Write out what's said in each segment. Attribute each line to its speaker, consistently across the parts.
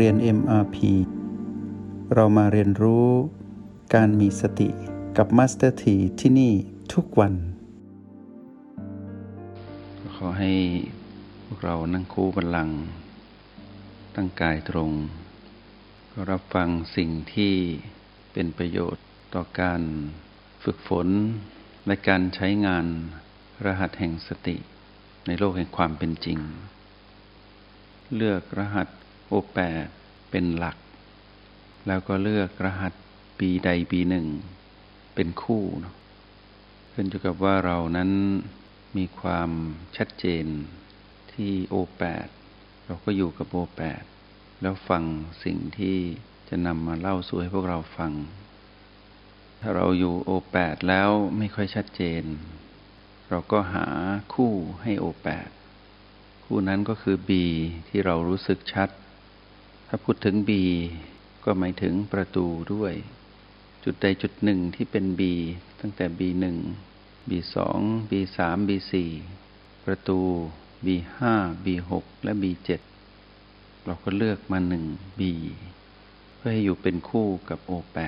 Speaker 1: เรียน MRP เรามาเรียนรู้การมีสติกับ Master T ที่ที่นี่ทุกวัน
Speaker 2: ขอให้พวกเรานั่งคู่บัลลังก์ตั้งกายตรง ก็รับฟังสิ่งที่เป็นประโยชน์ต่อการฝึกฝน และการใช้งานรหัสแห่งสติในโลกแห่งความเป็นจริง เลือกรหัส โอแปดเป็นหลัก แล้วก็เลือกรหัสปีใดปีหนึ่ง เป็นคู่เนาะขึ้นอยู่กับว่าเรานั้นมีความชัดเจนที่โอแปดเราก็อยู่กับโอแปดแล้วฟังสิ่งที่จะนำมาเล่าสู่ให้พวกเราฟัง ถ้าเราอยู่โอแปดแล้วไม่ค่อยชัดเจน เราก็หาคู่ให้โอแปดคู่นั้นก็คือ B ที่เรารู้สึกชัด ถ้าพูดถึง B ก็หมายถึงประตูด้วย จุดใดจุดหนึ่งที่เป็น B ตั้งแต่ B1 B2 B3 B4 ประตู B5 B6 และ B7 เราก็เลือกมาหนึ่ง B เพื่อให้อยู่เป็นคู่กับ O8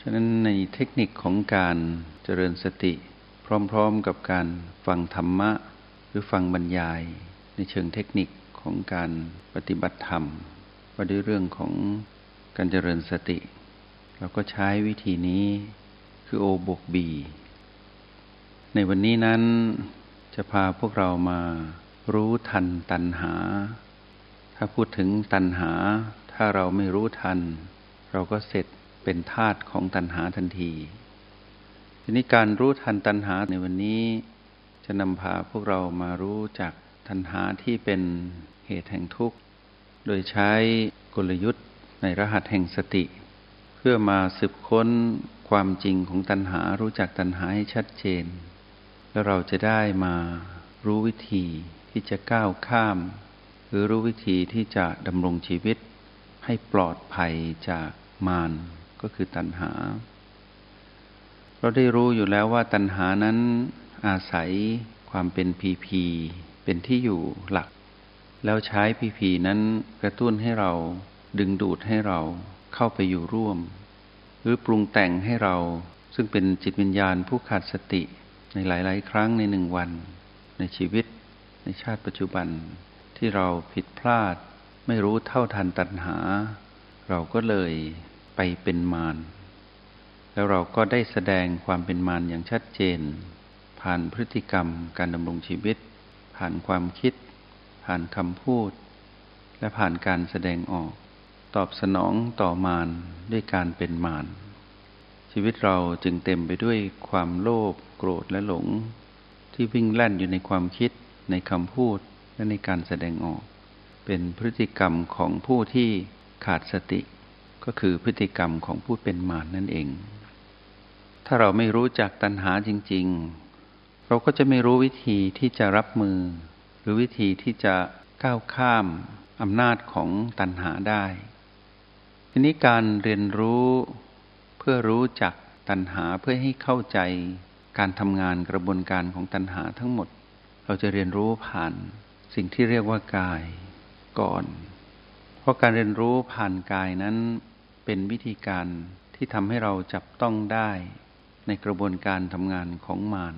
Speaker 2: ฉะนั้นในเทคนิคของการเจริญสติ พร้อมๆกับการฟังธรรมะ หรือฟังบรรยายในเชิงเทคนิค ของการปฏิบัติธรรมว่าด้วยเรื่องของการเจริญสติ เราก็ใช้วิธีนี้คือ O บวก B ในวันนี้นั้นจะพาพวกเรามารู้ทันตัณหา ถ้าพูดถึงตัณหา ถ้าเราไม่รู้ทัน เราก็เสร็จเป็นทาตของตัณหาทันที ทีนี้การรู้ทันตัณหาในวันนี้จะนำพาพวกเรามารู้จักตัณหาที่เป็น เหตุแห่งทุกข์ โดยใช้กลยุทธ์ในรหัสแห่งสติ เพื่อมาสืบค้นความจริงของตัณหารู้จักตัณหาให้ชัดเจน แล้วเราจะได้มารู้วิธีที่จะก้าวข้าม หรือรู้วิธีที่จะดำรงชีวิต ให้ปลอดภัยจากมารก็คือตัณหา เราได้รู้อยู่แล้วว่าตัณหานั้นอาศัยความเป็นพีพีเป็นที่อยู่หลัก แล้วใช้พีพีนั้นกระตุ้นให้เราดึงดูดให้เราเข้าไปอยู่ร่วม หรือปรุงแต่งให้เรา ซึ่งเป็นจิตวิญญาณผู้ขาดสติในหลาย ๆ ครั้งในหนึ่งวัน ในชีวิต ในชาติปัจจุบัน ที่เราผิดพลาด ไม่รู้เท่าทันตัณหา เราก็เลยไปเป็นมารแล้วเราก็ได้แสดงความเป็นมารอย่างชัดเจน ผ่านพฤติกรรมการดำรงชีวิต ผ่านความคิด ผ่านคำพูด และผ่านการแสดงออก ตอบสนองต่อมารด้วยการเป็นมารชีวิตเราจึงเต็มไปด้วยความโลภโกรธและหลง ที่วิ่งแล่นอยู่ในความคิดในคำพูดและในการแสดงออก เป็นพฤติกรรมของผู้ที่ขาดสติ ก็คือพฤติกรรมของผู้เป็นมารนั่นเอง ถ้าเราไม่รู้จักตัณหาจริง ๆ เราก็จะไม่รู้วิธีที่จะรับมือ รือวิธีที่จะก้าวข้ามอำนาจของตัณหาได้ ทีนี้การเรียนรู้เพื่อรู้จักตัณหาเพื่อให้เข้าใจการทำงานกระบวนการของตัณหาทั้งหมด เราจะเรียนรู้ผ่านสิ่งที่เรียกว่ากายก่อน เพราะการเรียนรู้ผ่านกายนั้นเป็นวิธีการที่ทำให้เราจับต้องได้ในกระบวนการทำงานของมาร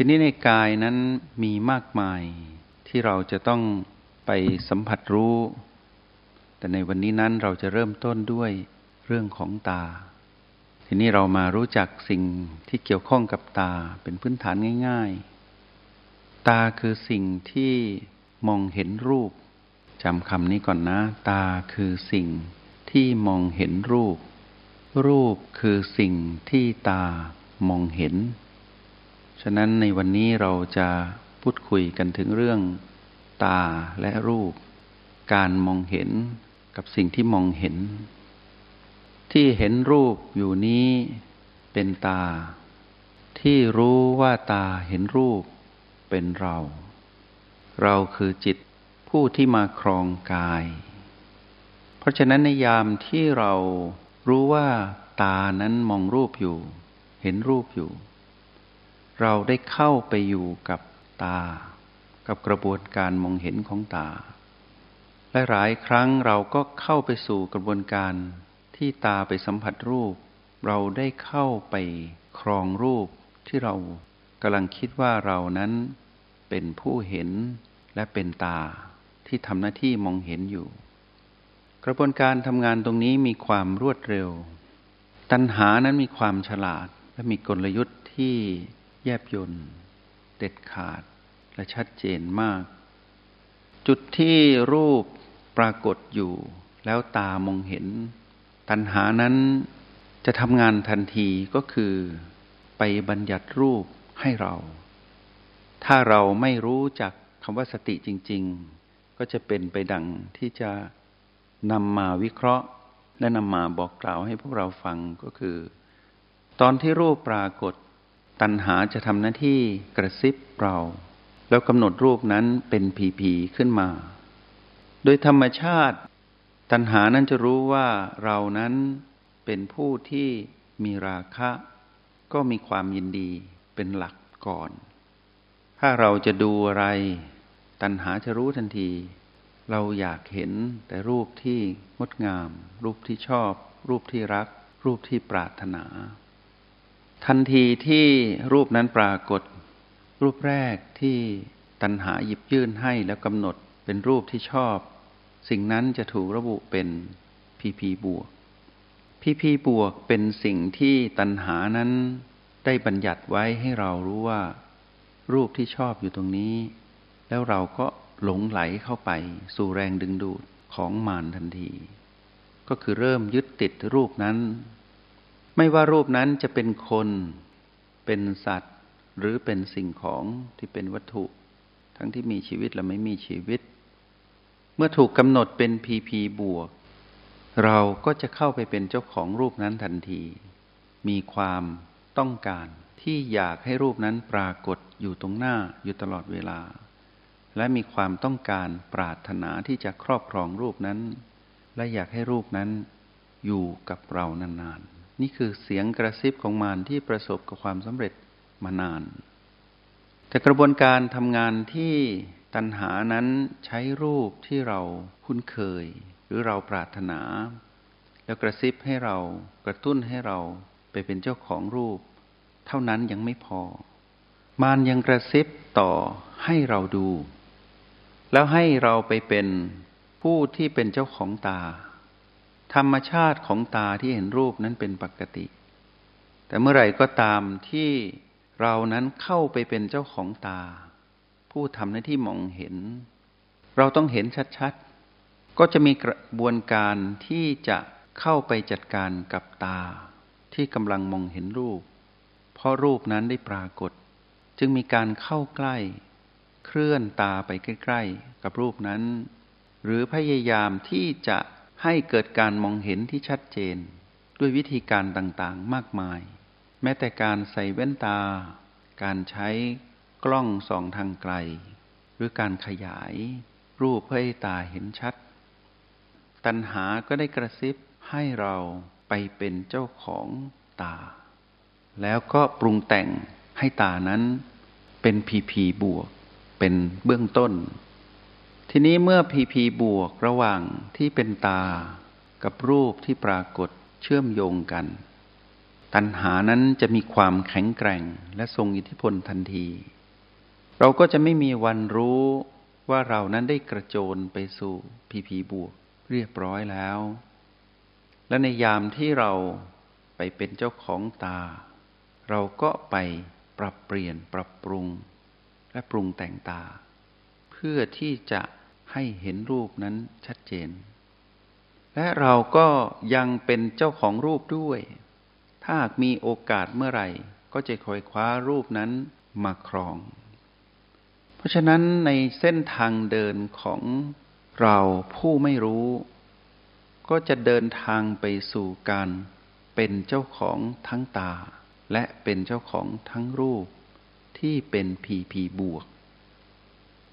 Speaker 2: ทีนี้ในกายนั้นมีมากมายที่เราจะต้องไปสัมผัสรู้ แต่ในวันนี้นั้นเราจะเริ่มต้นด้วยเรื่องของตา ทีนี้เรามารู้จักสิ่งที่เกี่ยวข้องกับตาเป็นพื้นฐานง่าย ๆ ตาคือสิ่งที่มองเห็นรูปจำคำนี้ก่อนนะ ตาคือสิ่งที่มองเห็นรูป รูปคือสิ่งที่ตามองเห็น ฉะนั้นในวันนี้เราจะพูดคุยกันถึงเรื่องตาและรูป การมองเห็นกับสิ่งที่มองเห็น ที่เห็นรูปอยู่นี้เป็นตา ที่รู้ว่าตาเห็นรูปเป็นเรา เราคือจิตผู้ที่มาครองกาย เพราะฉะนั้นในยามที่เรารู้ว่าตานั้นมองรูปอยู่ เห็นรูปอยู่ เราได้เข้าไปอยู่กับตา กับกระบวนการมองเห็นของตา และหลายครั้งเราก็เข้าไปสู่กระบวนการที่ตาไปสัมผัสรูป เราได้เข้าไปครองรูปที่เรากำลังคิดว่าเรานั้นเป็นผู้เห็นและเป็นตาที่ทำหน้าที่มองเห็นอยู่ กระบวนการทำงานตรงนี้มีความรวดเร็ว ตัณหานั้นมีความฉลาดและมีกลยุทธ์ที่ ยบยนต์เด็ดขาดและชัดเจนมาก จุดที่รูปปรากฏอยู่ แล้วตามองเห็น ตัณหานั้นจะทำงานทันทีก็คือไปบัญญัติรูปให้เรา ถ้าเราไม่รู้จักคำว่าสติจริง ๆ ก็จะเป็นไปดังที่จะนำมาวิเคราะห์ และนำมาบอกกล่าวให้พวกเราฟังก็คือ ตอนที่รูปปรากฏ ตัณหาจะทำหน้าที่กระซิบเรา แล้วกำหนดรูปนั้นเป็นผีๆขึ้นมา โดยธรรมชาติ ตัณหานั้นจะรู้ว่าเรานั้นเป็นผู้ที่มีราคะ ก็มีความยินดีเป็นหลักก่อน ถ้าเราจะดูอะไร ตัณหาจะรู้ทันที เราอยากเห็นแต่รูปที่งดงาม รูปที่ชอบ รูปที่รัก รูปที่ปรารถนา ทันทีที่รูปนั้นปรากฏ รูปแรกที่ตัณหาหยิบยื่นให้แล้วกำหนดเป็นรูปที่ชอบ สิ่งนั้นจะถูกระบุเป็นพีพีบวกพีพีบวกเป็นสิ่งที่ตัณหานั้นได้บัญญัติไว้ให้เรารู้ว่า รูปที่ชอบอยู่ตรงนี้ แล้วเราก็หลงไหลเข้าไปสู่แรงดึงดูดของมารทันที ก็คือเริ่มยึดติดรูปนั้น ไม่ว่ารูปนั้นจะเป็นคน เป็นสัตว์ หรือเป็นสิ่งของที่เป็นวัตถุ ทั้งที่มีชีวิตและไม่มีชีวิต เมื่อถูกกำหนดเป็นพีพีบวก เราก็จะเข้าไปเป็นเจ้าของรูปนั้นทันที มีความต้องการที่อยากให้รูปนั้นปรากฏอยู่ตรงหน้าอยู่ตลอดเวลา และมีความต้องการปรารถนาที่จะครอบครองรูปนั้น และอยากให้รูปนั้นอยู่กับเรานานๆ นี่คือเสียงกระซิบของมารที่ประสบกับความสำเร็จมานาน แต่กระบวนการทำงานที่ตัณหานั้นใช้รูปที่เราคุ้นเคย หรือเราปรารถนา แล้วกระซิบให้เรากระตุ้นให้เราไปเป็นเจ้าของรูป เท่านั้นยังไม่พอ มารยังกระซิบต่อให้เราดู แล้วให้เราไปเป็นผู้ที่เป็นเจ้าของตา ธรรมชาติของตาที่เห็นรูปนั้นเป็นปกติ แต่เมื่อไหร่ก็ตามที่เรานั้นเข้าไปเป็นเจ้าของตา ผู้ทำหน้าที่มองเห็น เราต้องเห็นชัดๆ ก็จะมีกระบวนการที่จะเข้าไปจัดการกับตา ที่กำลังมองเห็นรูป เพราะรูปนั้นได้ปรากฏ จึงมีการเข้าใกล้ เคลื่อนตาไปใกล้ ๆ กับรูปนั้น หรือพยายามที่จะ ให้เกิดการมองเห็นที่ชัดเจน ด้วยวิธีการต่างๆมากมาย แม้แต่การใส่แว่นตา การใช้กล้องส่องทางไกล หรือการขยายรูปเพื่อให้ตาเห็นชัด ตัณหาก็ได้กระซิบให้เราไปเป็นเจ้าของตา แล้วก็ปรุงแต่งให้ตานั้นเป็นพีพีบวก เป็นเบื้องต้น ทีนี้เมื่อพีพีบวกระหว่างที่เป็นตากับรูปที่ปรากฏเชื่อมโยงกัน ตัณหานั้นจะมีความแข็งแกร่งและทรงอิทธิพลทันที เราก็จะไม่มีวันรู้ว่าเรานั้นได้กระโจนไปสู่พีพีบวกเรียบร้อยแล้ว และในยามที่เราไปเป็นเจ้าของตา เราก็ไปปรับเปลี่ยนปรับปรุง และปรุงแต่งตา เพื่อที่จะ ให้เห็นรูปนั้นชัดเจน และเราก็ยังเป็นเจ้าของรูปด้วย ถ้าหากมีโอกาสเมื่อไหร่ ก็จะคอยคว้ารูปนั้นมาครอง เพราะฉะนั้นในเส้นทางเดินของเราผู้ไม่รู้ ก็จะเดินทางไปสู่การเป็นเจ้าของทั้งตา และเป็นเจ้าของทั้งรูปที่เป็นพีพีบวก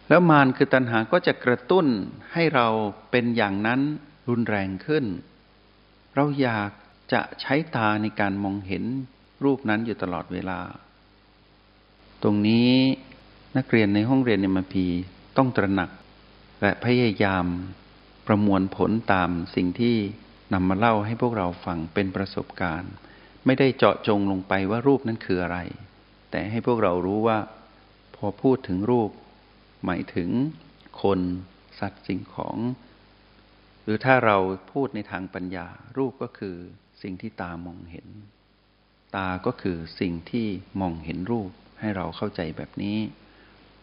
Speaker 2: แล้วมารคือตัณหาก็จะกระตุ้นให้เราเป็นอย่างนั้นรุนแรงขึ้น เราอยากจะใช้ตาในการมองเห็นรูปนั้นอยู่ตลอดเวลา ตรงนี้นักเรียนในห้องเรียนในมพีต้องตระหนัก และพยายามประมวลผลตามสิ่งที่นำมาเล่าให้พวกเราฟังเป็นประสบการณ์ ไม่ได้เจาะจงลงไปว่ารูปนั้นคืออะไร แต่ให้พวกเรารู้ว่า พอพูดถึงรูป หมายถึงคนสัตว์สิ่งของ หรือถ้าเราพูดในทางปัญญา รูปก็คือสิ่งที่ตามองเห็น ตาก็คือสิ่งที่มองเห็นรูปให้เราเข้าใจแบบนี้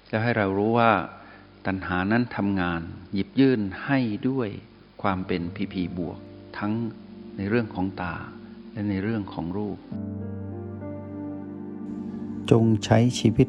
Speaker 2: แล้วให้เรารู้ว่าตัณหานั้นทำงาน หยิบยื่นให้ด้วยความเป็นพีพีบวก ทั้งในเรื่องของตา และในเรื่องของรูป
Speaker 1: จงใช้ชีวิต